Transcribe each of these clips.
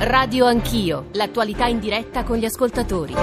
Radio Anch'io, l'attualità in diretta con gli ascoltatori.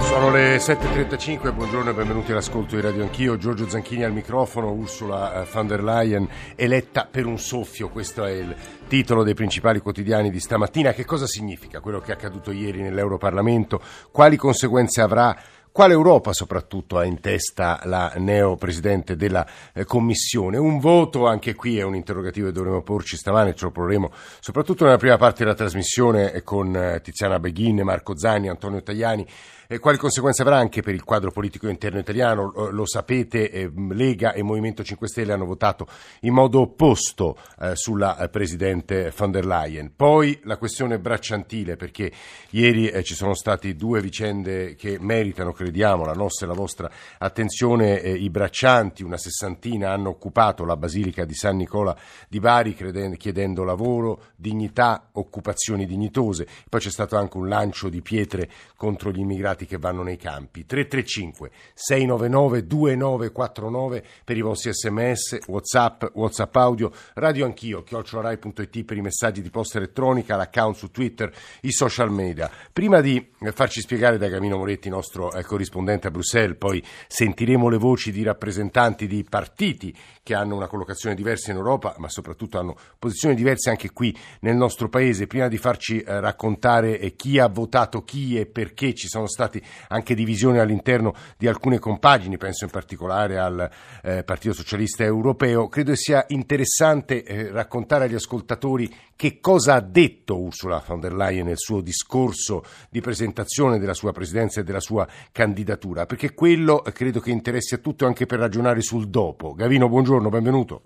Sono le 7.35, buongiorno e benvenuti all'ascolto di Radio Anch'io. Giorgio Zanchini al microfono, Ursula eh, von der Leyen eletta per un soffio, questo è il titolo dei principali quotidiani di stamattina. Che cosa significa quello che è accaduto ieri nell'Europarlamento? Quali conseguenze avrà? Quale Europa soprattutto ha in testa la neo presidente della eh, Commissione? Un voto, anche qui è un interrogativo che dovremo porci stamane, ce lo porremo soprattutto nella prima parte della trasmissione eh, con eh, Tiziana Beghin, Marco Zani, Antonio Tajani. E quali conseguenze avrà anche per il quadro politico interno italiano? Lo sapete, eh, Lega e Movimento 5 Stelle hanno votato in modo opposto eh, sulla eh, Presidente von der Leyen. Poi la questione bracciantile, perché ieri ci sono state due vicende che meritano, crediamo, la nostra e la vostra attenzione. I braccianti, una sessantina, hanno occupato la Basilica di San Nicola di Bari chiedendo lavoro, dignità, occupazioni dignitose. Poi c'è stato anche un lancio di pietre contro gli immigrati che vanno nei campi. 335 699 2949 per i vostri sms, whatsapp, whatsapp audio, radio anch'io, chiocciolarai.it per i messaggi di posta elettronica, l'account su Twitter, i social media. Prima di farci spiegare da Camino Moretti, nostro eh, corrispondente a Bruxelles, poi sentiremo le voci di rappresentanti di partiti che hanno una collocazione diversa in Europa, ma soprattutto hanno posizioni diverse anche qui nel nostro paese. Prima di farci eh, raccontare eh, chi ha votato chi e perché ci sono stati anche divisioni all'interno di alcune compagini, penso in particolare al eh, Partito Socialista Europeo, credo sia interessante eh, raccontare agli ascoltatori che cosa ha detto Ursula von der Leyen nel suo discorso di presentazione della sua presidenza e della sua candidatura, perché quello eh, credo che interessi a tutti anche per ragionare sul dopo. Gavino, buongiorno, benvenuto.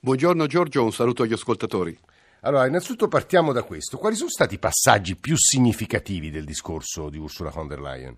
Buongiorno Giorgio, un saluto agli ascoltatori. Allora, innanzitutto partiamo da questo. Quali sono stati i passaggi più significativi del discorso di Ursula von der Leyen?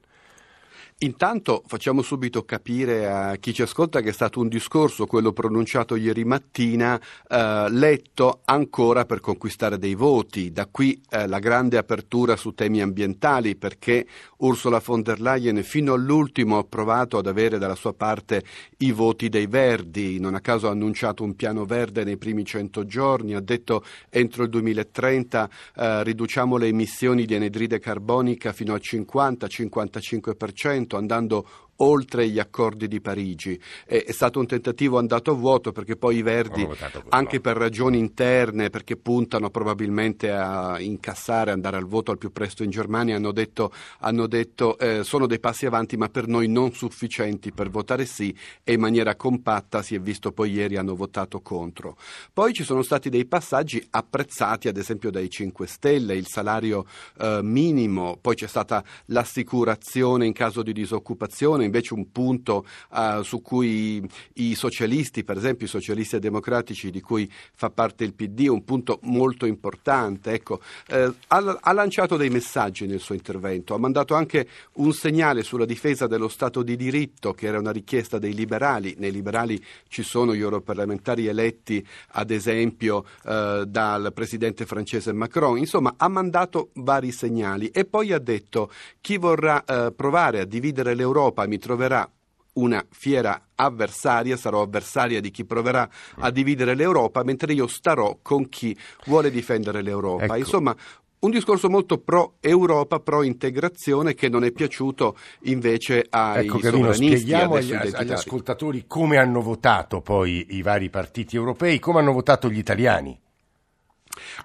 Intanto facciamo subito capire a chi ci ascolta che è stato un discorso, quello pronunciato ieri mattina, eh, letto ancora per conquistare dei voti. Da qui eh, la grande apertura su temi ambientali, perché Ursula von der Leyen fino all'ultimo ha provato ad avere dalla sua parte i voti dei verdi. Non a caso ha annunciato un piano verde nei primi 100 giorni, ha detto entro il 2030 eh, riduciamo le emissioni di anidride carbonica fino al 50-55% andando oltre gli accordi di Parigi. È, è, stato un tentativo andato a vuoto perché poi i Verdi, anche per ragioni interne, perché puntano probabilmente a incassare, andare al voto al più presto in Germania, hanno detto, hanno detto eh, sono dei passi avanti ma per noi non sufficienti per votare sì e in maniera compatta si è visto poi ieri hanno votato contro. Poi ci sono stati dei passaggi apprezzati ad esempio dai 5 Stelle, il salario eh, minimo, poi c'è stata l'assicurazione in caso di disoccupazione, invece un punto uh, su cui i socialisti, per esempio i socialisti democratici di cui fa parte il PD, un punto molto importante. Ecco, eh, ha, ha, lanciato dei messaggi nel suo intervento, ha mandato anche un segnale sulla difesa dello Stato di diritto, che era una richiesta dei liberali. Nei liberali ci sono gli europarlamentari eletti, ad esempio, eh, dal presidente francese Macron. Insomma, ha mandato vari segnali e poi ha detto chi vorrà eh, provare a dividere l'Europa, mi troverà una fiera avversaria, sarò avversaria di chi proverà a dividere l'Europa, mentre io starò con chi vuole difendere l'Europa. Ecco. Insomma, un discorso molto pro-Europa, pro-integrazione che non è piaciuto invece ai ecco, Gavino, spieghiamo agli, agli ascoltatori come hanno votato poi i vari partiti europei, come hanno votato gli italiani.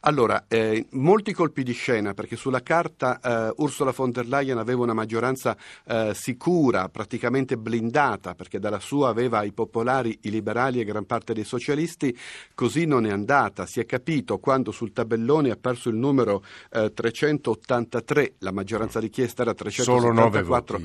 Allora, eh, molti colpi di scena perché sulla carta eh, Ursula von der Leyen aveva una maggioranza eh, sicura, praticamente blindata, perché dalla sua aveva i popolari, i liberali e gran parte dei socialisti, così non è andata. Si è capito quando sul tabellone è apparso il numero 383, eh, la maggioranza richiesta era 374,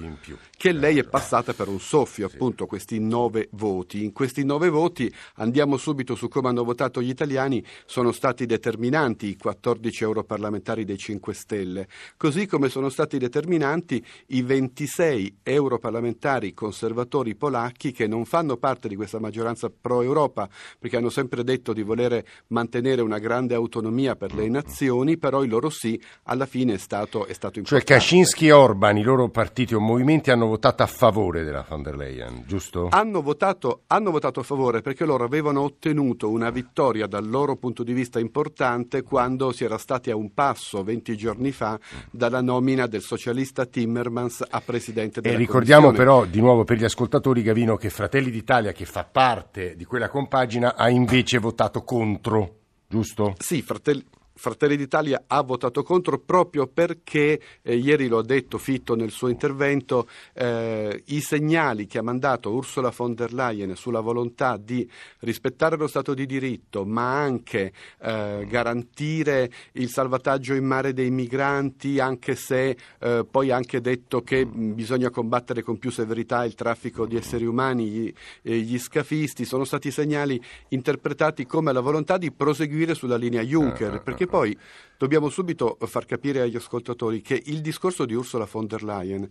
che lei è passata per un soffio, sì. appunto, questi nove voti. In questi nove voti andiamo subito su come hanno votato gli italiani, sono stati determinati determinanti i 14 europarlamentari dei 5 Stelle, così come sono stati determinanti i 26 europarlamentari conservatori polacchi che non fanno parte di questa maggioranza pro-Europa, perché hanno sempre detto di volere mantenere una grande autonomia per le nazioni, però il loro sì alla fine è stato, è stato importante. Cioè Kaczynski e Orban, i loro partiti o movimenti hanno votato a favore della von der Leyen, giusto? Hanno votato, hanno votato a favore perché loro avevano ottenuto una vittoria dal loro punto di vista importante Conte quando si era stati a un passo 20 giorni fa dalla nomina del socialista Timmermans a presidente della E ricordiamo Commissione. però di nuovo per gli ascoltatori Gavino che Fratelli d'Italia che fa parte di quella compagina ha invece votato contro, giusto? Sì, Fratelli, Fratelli d'Italia ha votato contro proprio perché, eh, ieri lo ha detto Fitto nel suo intervento, eh, i segnali che ha mandato Ursula von der Leyen sulla volontà di rispettare lo Stato di diritto, ma anche eh, garantire il salvataggio in mare dei migranti, anche se eh, poi ha anche detto che mh, bisogna combattere con più severità il traffico di esseri umani, gli, eh, gli scafisti, sono stati segnali interpretati come la volontà di proseguire sulla linea Juncker, perché poi dobbiamo subito far capire agli ascoltatori che il discorso di Ursula von der Leyen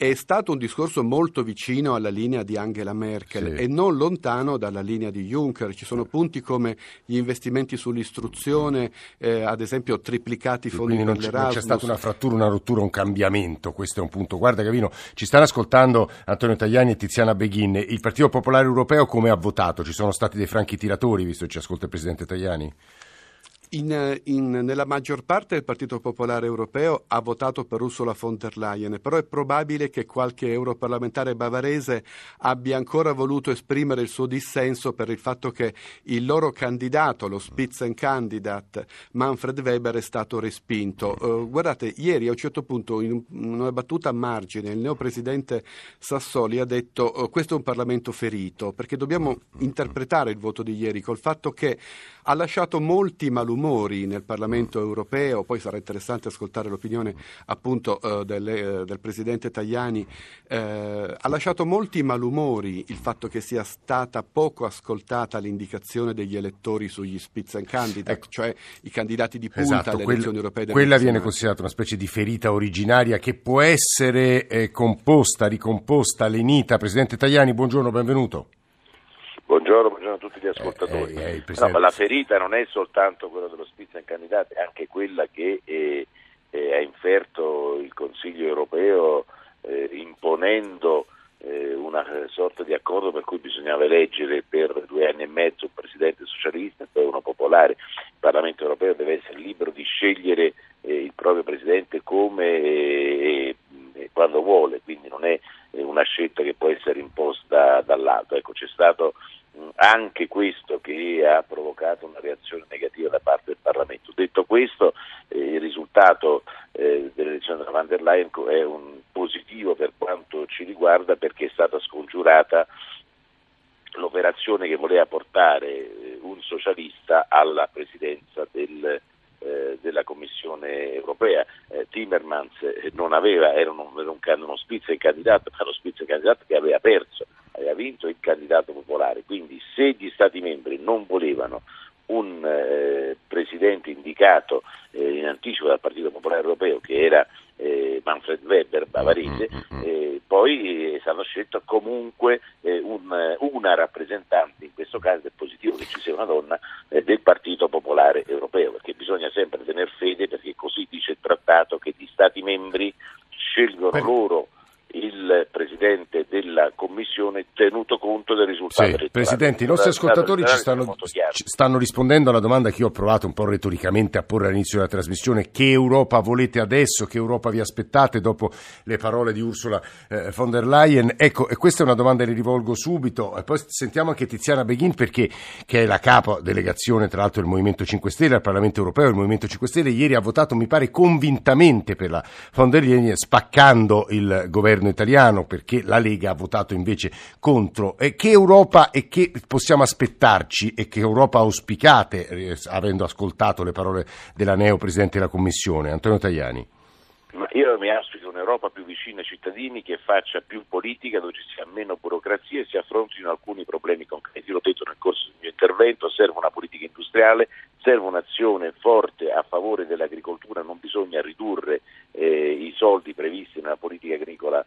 è stato un discorso molto vicino alla linea di Angela Merkel Sì. e non lontano dalla linea di Juncker. Ci sono punti come gli investimenti sull'istruzione, eh, ad esempio triplicati i fondi Quindi non per c'è, non c'è stata una frattura, una rottura, un cambiamento, questo è un punto. Guarda Gavino, ci stanno ascoltando Antonio Tajani e Tiziana Beghin. Il Partito Popolare Europeo come ha votato? Ci sono stati dei franchi tiratori, visto che ci ascolta il Presidente Tajani? In- in- nella maggior parte il Partito Popolare Europeo ha votato per Ursula von der Leyen, però è probabile che qualche europarlamentare bavarese abbia ancora voluto esprimere il suo dissenso per il fatto che il loro candidato, lo Spitzenkandidat Manfred Weber, è stato respinto. Eh, guardate, ieri a un certo punto, in un- in una battuta a margine, il neopresidente Sassoli ha detto eh, questo è un Parlamento ferito, perché dobbiamo interpretare il voto di ieri col fatto che ha lasciato molti malumori nel Parlamento europeo, poi sarà interessante ascoltare l'opinione appunto eh, delle- eh, del Presidente Tajani, eh, ha lasciato molti malumori il fatto che sia stata poco ascoltata l'indicazione degli elettori sugli Spitzenkandidat, Ecco. cioè i candidati di punta Esatto, alle quel- elezioni europee del quella viene considerata una specie di ferita originaria che può essere eh, composta, ricomposta, lenita. Presidente Tajani, buongiorno, benvenuto. Buongiorno, buongiorno a tutti gli ascoltatori. Eh, eh, No, Presidente- ma la ferita non è soltanto quella dello Spitzenkandidat, è anche quella che eh, eh, ha inferto il Consiglio europeo eh, imponendo eh, una sorta di accordo per cui bisognava eleggere per due anni e mezzo un presidente socialista e poi uno popolare. Il Parlamento europeo deve essere libero di scegliere eh, il proprio presidente come e, e quando vuole, quindi non è eh, una scelta che può essere imposta dall'alto. Ecco, c'è stato mh, anche questo che ha provocato una reazione negativa da parte del Parlamento. Detto questo, eh, il risultato eh, dell'elezione della van der Leyen co- è un positivo per quanto ci riguarda perché è stata scongiurata l'operazione che voleva portare eh, un socialista alla presidenza del, eh, della Commissione europea. Eh, Timmermans eh, non aveva, era, un, era un, can- uno candidato, ma lo candidato che aveva perso, aveva vinto il candidato popolare. Quindi se gli Stati membri non volevano un eh, presidente indicato eh, in anticipo dal Partito Popolare Europeo che era eh, Manfred Weber bavarese, eh, poi è stato scelto comunque eh, un, una rappresentante, in questo caso è positivo che ci sia una donna, eh, del Partito Popolare Europeo, perché bisogna sempre tener fede, perché così dice il trattato che gli Stati membri scelgono loro il Presidente della Commissione tenuto conto del risultato Sì, elettorale. Presidente, i nostri ascoltatori ci stanno, ci stanno rispondendo alla domanda che io ho provato un po' retoricamente a porre all'inizio della trasmissione. Che Europa volete adesso? Che Europa vi aspettate dopo le parole di Ursula eh, von der Leyen? Ecco, e questa è una domanda che le rivolgo subito. E poi sentiamo anche Tiziana Beghin, perché, che è la capo delegazione, tra l'altro, del Movimento 5 Stelle al Parlamento Europeo. Il Movimento 5 Stelle ieri ha votato, mi pare, convintamente per la von der Leyen, spaccando il governo italiano, perché la Lega ha votato invece contro. E che Europa e che possiamo aspettarci e che Europa auspicate, eh, avendo ascoltato le parole della neo Presidente della Commissione, Antonio Tajani? Ma io mi auspico un'Europa più vicina ai cittadini, che faccia più politica, dove ci sia meno burocrazia e si affrontino alcuni problemi concreti. L'ho detto nel corso del mio intervento, serve una politica industriale, serve un'azione forte a favore dell'agricoltura, non bisogna ridurre eh, i soldi previsti nella politica agricola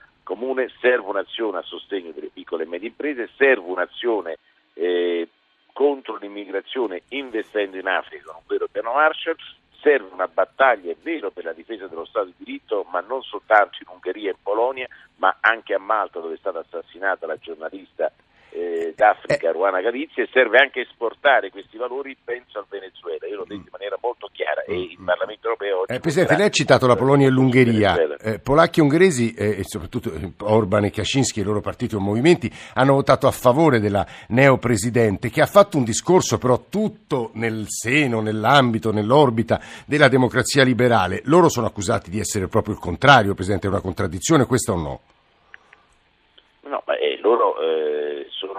un'azione a sostegno delle piccole e medie imprese, serve un'azione eh, contro l'immigrazione investendo in Africa un vero piano Marshall, serve una battaglia, è vero, per la difesa dello Stato di diritto, ma non soltanto in Ungheria e in Polonia, ma anche a Malta dove è stata assassinata la giornalista eh, d'Africa Ruana Galizia e serve anche esportare questi valori, penso al Venezuela. Io l'ho detto in maniera molto Parlamento europeo. Eh, Presidente, lei ha citato la Polonia e l'Ungheria. Eh, polacchi e ungheresi, eh, e soprattutto eh, Orban e Kaczynski e i loro partiti o movimenti, hanno votato a favore della neopresidente, che ha fatto un discorso però tutto nel seno, nell'ambito, nell'orbita della democrazia liberale. Loro sono accusati di essere proprio il contrario, Presidente, è una contraddizione, questa o no? No, ma eh, loro eh,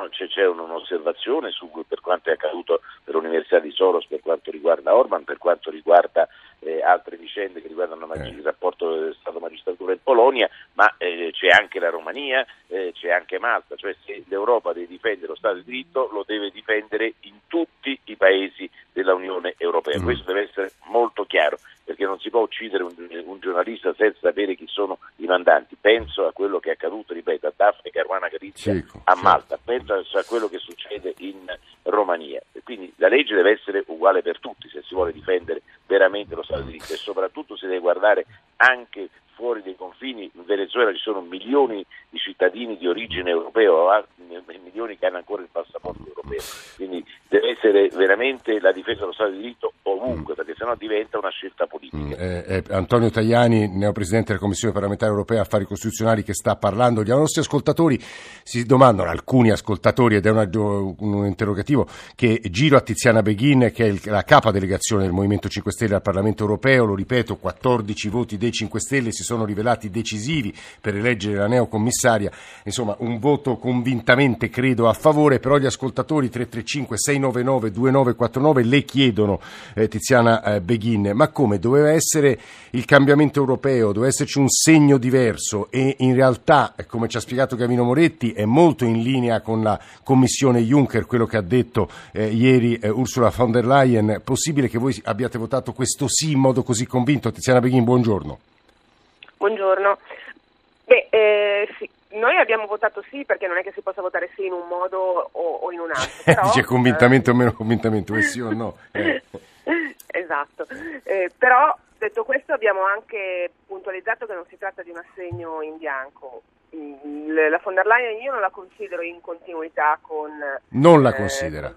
c'è, c'è, un'osservazione su, per quanto è accaduto per l'Università di Soros, per quanto riguarda Orban, per quanto riguarda eh, altre vicende che riguardano mag- il rapporto Stato-magistratura in Polonia, ma eh, c'è anche la Romania, eh, c'è anche Malta, cioè se l'Europa deve difendere lo Stato di diritto lo deve difendere in tutti i paesi della Unione Europea. Mm. Questo deve essere molto chiaro perché non si può uccidere un, un, giornalista senza sapere chi sono i mandanti. Penso a quello che è accaduto, ripeto, a Daphne Caruana Galizia sì, a Malta, certo. penso a quello che succede in Romania. Quindi la legge deve essere uguale per tutti se si vuole difendere veramente lo Stato di diritto e soprattutto si deve guardare anche fuori dei confini, in Venezuela ci sono milioni di cittadini di origine europea, milioni che hanno ancora il passaporto europeo, essere veramente la difesa dello Stato di diritto ovunque, perché sennò diventa una scelta politica. Mm, eh, eh, Antonio Tajani, neopresidente della Commissione parlamentare europea Affari Costituzionali, che sta parlando. Gli nostri ascoltatori si domandano, alcuni ascoltatori, ed è una, un interrogativo che giro a Tiziana Beghin, che è il, la capa delegazione del Movimento 5 Stelle al Parlamento europeo, lo ripeto, 14 voti dei 5 Stelle si sono rivelati decisivi per eleggere la neocommissaria, insomma un voto convintamente credo a favore, però gli ascoltatori 335 699 2949 le chiedono eh, Tiziana eh, Beghin, ma come doveva essere il cambiamento europeo, doveva esserci un segno diverso e in realtà, eh, come ci ha spiegato Gavino Moretti, è molto in linea con la Commissione Juncker, quello che ha detto eh, ieri eh, Ursula von der Leyen, possibile che voi abbiate votato questo sì in modo così convinto? Tiziana Beghin, buongiorno. Buongiorno. Beh, eh, sì, noi abbiamo votato sì perché non è che si possa votare sì in un modo o, o in un altro. Però, Dice convintamente eh, o meno convintamente, sì o no. Eh. esatto, eh, però detto questo abbiamo anche puntualizzato che non si tratta di un assegno in bianco. La von der Leyen io non la considero in continuità con... Non la eh, considera.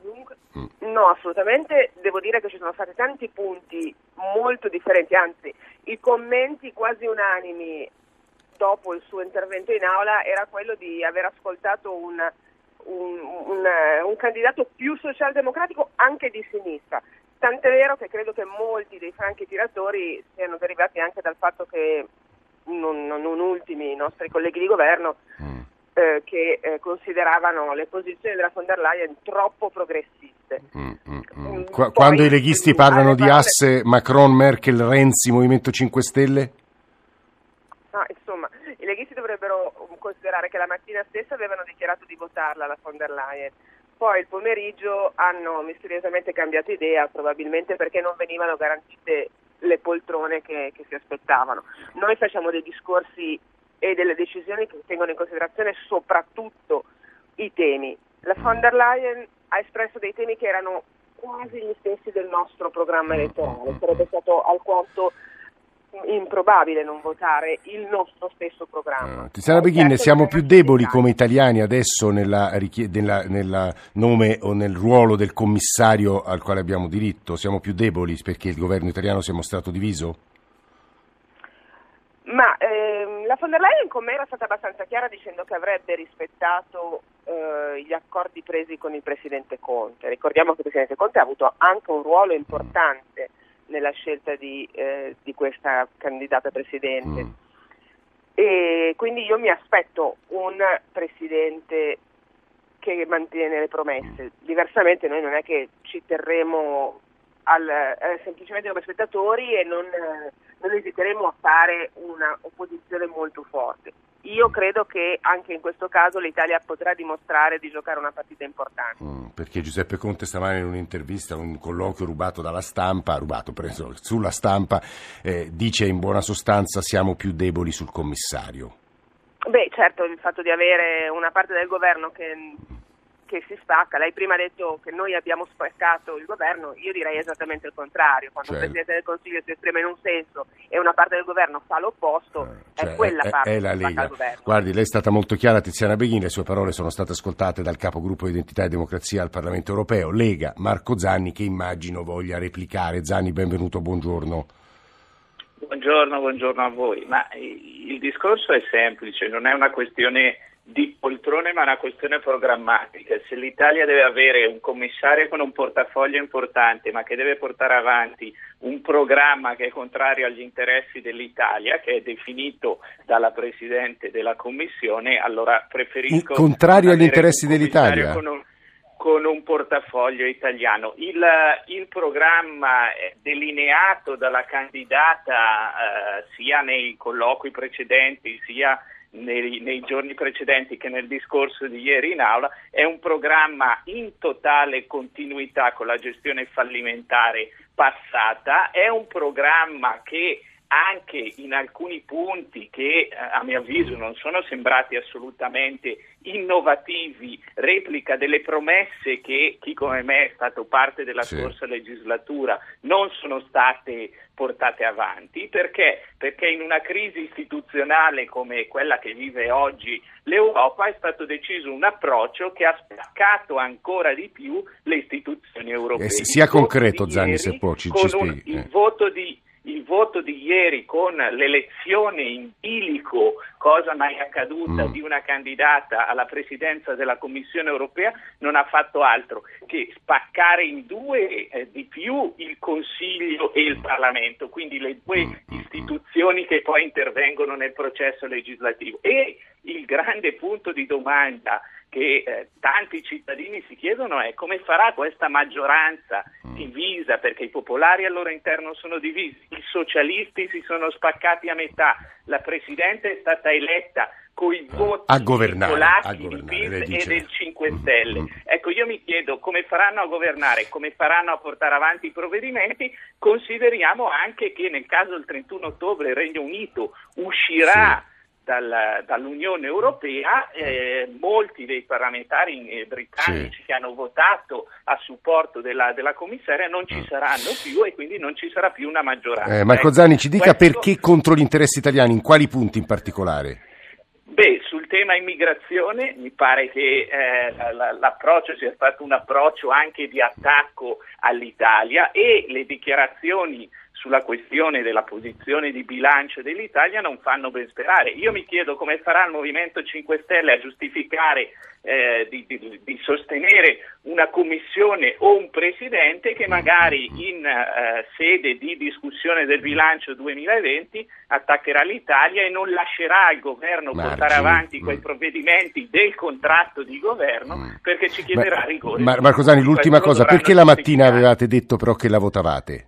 Mm. No, assolutamente. Devo dire che ci sono stati tanti punti molto differenti, anzi i commenti quasi unanimi dopo il suo intervento in aula era quello di aver ascoltato un, un, un, un candidato più socialdemocratico anche di sinistra. Tant'è vero che credo che molti dei franchi tiratori siano derivati anche dal fatto che, non, non ultimi, i nostri colleghi di governo mm. eh, che eh, consideravano le posizioni della von der Leyen troppo progressiste. Mm, mm, mm. Qu- quando i leghisti parlano di asse Macron, Merkel, Renzi, Movimento 5 Stelle? No, insomma, i leghisti dovrebbero considerare che la mattina stessa avevano dichiarato di votarla la von der Leyen poi il pomeriggio hanno misteriosamente cambiato idea, probabilmente perché non venivano garantite le poltrone che, che si aspettavano. Noi facciamo dei discorsi e delle decisioni che tengono in considerazione soprattutto i temi. La von der Leyen ha espresso dei temi che erano quasi gli stessi del nostro programma elettorale, sarebbe stato alquanto improbabile non votare il nostro stesso programma. Uh, Tiziana Beghin, certo siamo più deboli come italiani adesso nella, nella, nella, nome o nel ruolo del commissario al quale abbiamo diritto? Siamo più deboli perché il governo italiano si è mostrato diviso? Ma ehm, la von der Leyen con me era stata abbastanza chiara dicendo che avrebbe rispettato eh, gli accordi presi con il Presidente Conte. Ricordiamo che il Presidente Conte ha avuto anche un ruolo importante nella scelta di, eh, di questa candidata presidente. Mm. E quindi io mi aspetto un presidente che mantiene le promesse. Diversamente noi non è che ci terremo al, eh, semplicemente come spettatori e non, eh, non esiteremo a fare una opposizione molto forte. Io credo che anche in questo caso l'Italia potrà dimostrare di giocare una partita importante. Mm, perché Giuseppe Conte stamane in un'intervista, un colloquio rubato dalla stampa, rubato preso sulla stampa, eh, dice in buona sostanza siamo più deboli sul commissario. Beh, certo, il fatto di avere una parte del governo che che si spacca. Lei prima ha detto che noi abbiamo spaccato il governo, io direi esattamente il contrario. Quando Certo. un Presidente del Consiglio si esprime in un senso e una parte del governo fa l'opposto, Cioè, è quella è- parte è la che spacca Lega. il governo. Guardi, lei è stata molto chiara, Tiziana Beghin, le sue parole sono state ascoltate dal capogruppo Identità e Democrazia al Parlamento Europeo, Lega, Marco Zanni, che immagino voglia replicare. Zanni, benvenuto, buongiorno. Buongiorno, buongiorno a voi. Ma il il discorso è semplice, non è una questione di poltrone, ma una questione programmatica. Se l'Italia deve avere un commissario con un portafoglio importante, ma che deve portare avanti un programma che è contrario agli interessi dell'Italia, che è definito dalla Presidente della Commissione, allora preferisco... Il contrario agli interessi dell'Italia? Con un, portafoglio italiano. Il, il programma delineato dalla candidata eh, sia nei colloqui precedenti sia nei, nei giorni precedenti che nel discorso di ieri in aula è un programma in totale continuità con la gestione fallimentare passata, è un programma che anche in alcuni punti che eh, a mio avviso non sono sembrati assolutamente innovativi, replica delle promesse che chi come me è stato parte della Sì. scorsa legislatura non sono state portate avanti. Perché? Perché in una crisi istituzionale come quella che vive oggi l'Europa è stato deciso un approccio che ha spaccato ancora di più le istituzioni europee. Eh, sì, sia Il voto concreto, Zanni, se può, ci- ci un- spieghi, il eh. voto di il voto di ieri con l'elezione in bilico, cosa mai accaduta, Mm. di una candidata alla presidenza della Commissione europea, non ha fatto altro che spaccare in due eh, di più il Consiglio e il Parlamento, quindi le due Mm, istituzioni che poi intervengono nel processo legislativo. E il grande punto di domanda che eh, tanti cittadini si chiedono è come farà questa maggioranza Mm. divisa, perché i popolari al loro interno sono divisi, socialisti si sono spaccati a metà, la Presidente è stata eletta con i voti A governare, a di governare, e del 5 Mm, Stelle. mm. Ecco, io mi chiedo come faranno a governare, come faranno a portare avanti i provvedimenti, consideriamo anche che nel caso del 31 ottobre il Regno Unito uscirà dal- dall'Unione Europea, eh, molti dei parlamentari eh, britannici Sì. che hanno votato a supporto della, della commissaria non ci Mm. saranno più e quindi non ci sarà più una maggioranza. Eh, Marco Ecco, Zanni, ci dica questo- perché contro gli interessi italiani, in quali punti in particolare? Beh, sul tema immigrazione mi pare che eh, la- la- l'approccio sia stato un approccio anche di attacco all'Italia e le dichiarazioni sulla questione della posizione di bilancio dell'Italia non fanno ben sperare. Io mi chiedo come farà il Movimento 5 Stelle a giustificare eh, di, di- di sostenere una commissione o un presidente che magari in eh, sede di discussione del bilancio 2020 attaccherà l'Italia e non lascerà al governo portare Margini, avanti mm. quei provvedimenti del contratto di governo Mm. perché ci chiederà rigore. Ma- Marco Zanni, l'ultima cosa, perché la mattina avevate detto però che la votavate?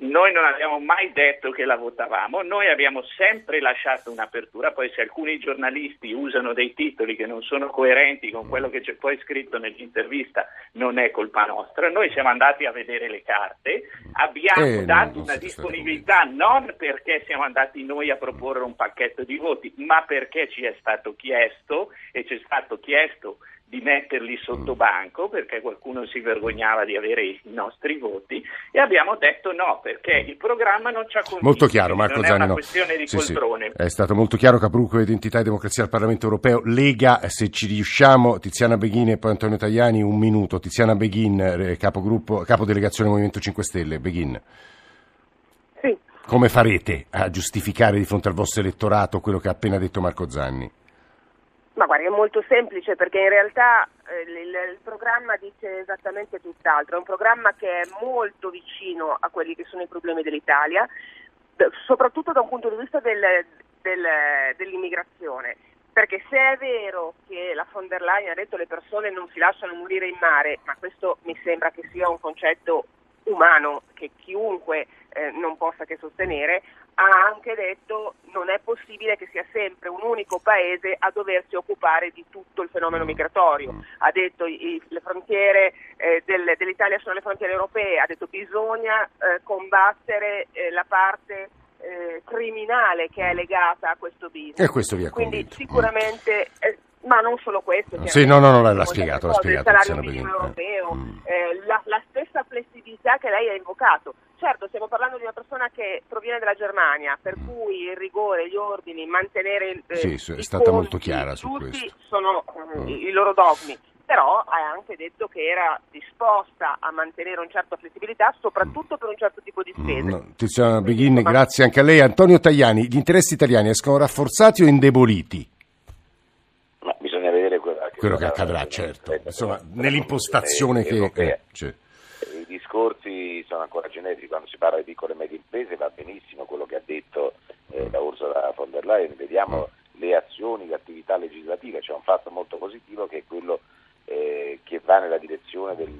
Noi non abbiamo mai detto che la votavamo, noi abbiamo sempre lasciato un'apertura, poi se alcuni giornalisti usano dei titoli che non sono coerenti con quello che c'è poi scritto nell'intervista, non è colpa nostra. Noi siamo andati a vedere le carte, abbiamo Eh, no, dato non una disponibilità non perché siamo andati noi a proporre un pacchetto di voti, ma perché ci è stato chiesto e ci è stato chiesto di metterli sotto Mm. banco perché qualcuno si vergognava di avere i nostri voti e abbiamo detto no perché il programma non ci ha convinto. Molto chiaro, Marco non Zanni. è una no. questione di Sì, sì, poltrone. È stato molto chiaro, capogruppo Identità e Democrazia al Parlamento Europeo. Lega, se ci riusciamo, Tiziana Beghin e poi Antonio Tajani, un minuto. Tiziana Beghin, eh, capogruppo, capodelegazione Movimento 5 Stelle. Beghin, Sì. come farete a giustificare di fronte al vostro elettorato quello che ha appena detto Marco Zanni? Ma guardi, è molto semplice perché in realtà eh, il, il programma dice esattamente tutt'altro, è un programma che è molto vicino a quelli che sono i problemi dell'Italia, soprattutto da un punto di vista del- del- dell'immigrazione. Perché se è vero che la von der Leyen ha detto che le persone non si lasciano morire in mare, ma questo mi sembra che sia un concetto umano che chiunque eh, non possa che sostenere, ha anche detto non è possibile che sia sempre un unico paese a doversi occupare di tutto il fenomeno migratorio. Ha detto i- le frontiere eh, del- dell'Italia sono le frontiere europee, ha detto bisogna eh, combattere eh, la parte eh, criminale che è legata a questo business. E questo vi ha Quindi convinto. sicuramente, eh, Ma non solo questo. Sì, no, no, no, l'ha Molte spiegato, l'ha spiegato, Il salario minimo europeo, Mm. eh, la, la stessa flessibilità che lei ha invocato. Certo, stiamo parlando di una persona che proviene dalla Germania, per cui il rigore, gli ordini, mantenere il, eh, Sì, è stata conti, molto chiara su tutti questo. sono mm, Mm. i, loro dogmi. Però ha anche detto che era disposta a mantenere una certa flessibilità, soprattutto per un certo tipo di spese. Mm, No, Tiziana Beghin, grazie anche a lei. Antonio Tajani, gli interessi italiani escono rafforzati o indeboliti? Ma bisogna vedere quello, anche Quello che accadrà, quello- certo. quello- Insomma, quello- nell'impostazione che... europea. eh, discorsi sono ancora generici, quando si parla di piccole e medie imprese va benissimo quello che ha detto eh, la Ursula von der Leyen, vediamo le azioni, le attività legislative, c'è un fatto molto positivo che è quello eh, che va nella direzione del,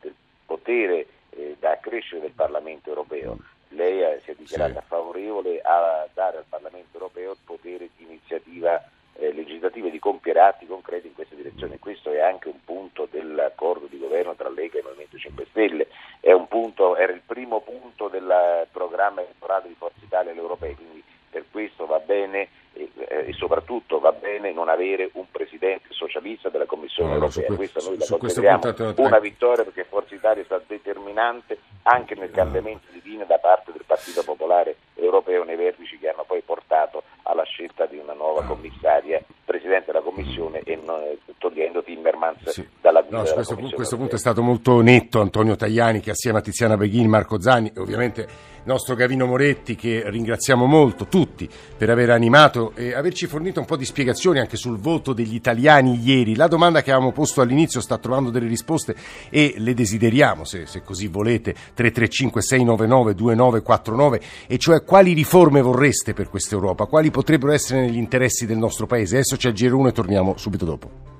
del potere eh, da accrescere del Parlamento europeo. Lei eh, si è dichiarata Sì. favorevole a dare al Parlamento europeo il potere di iniziativa eh, legislativa e di compiere atti concreti in questa direzione. Questo è anche un punto dell'accordo di governo tra Lega e Movimento 5 Stelle, è un punto, era il primo punto del programma elettorale di Forza Italia alle europee, quindi per questo va bene e, eh, e soprattutto va bene non avere un presidente socialista della Commissione No, europea. que- Questa noi la consideriamo una vittoria perché Forza Italia è stata determinante anche nel cambiamento di linea da parte del Partito Popolare Europeo nei vertici che hanno poi portato alla scelta di una nuova commissaria, Presidente della Commissione e non- eh, togliendo Timmermans Sì. dalla guida No, su questo, pu- Commissione questo punto è stato molto netto Antonio Tajani che assieme a Tiziana Beghin, Marco Zanni e ovviamente il nostro Gavino Moretti che ringraziamo molto tutti per aver animato e averci fornito un po' di spiegazioni anche sul voto degli italiani ieri. La domanda che avevamo posto all'inizio sta trovando delle risposte e le desideriamo se, se così volete 335 699 2949 e cioè quali riforme vorreste per questa Europa, quali potrebbero essere negli interessi del nostro paese. Adesso c'è il giro 1 e torniamo subito dopo.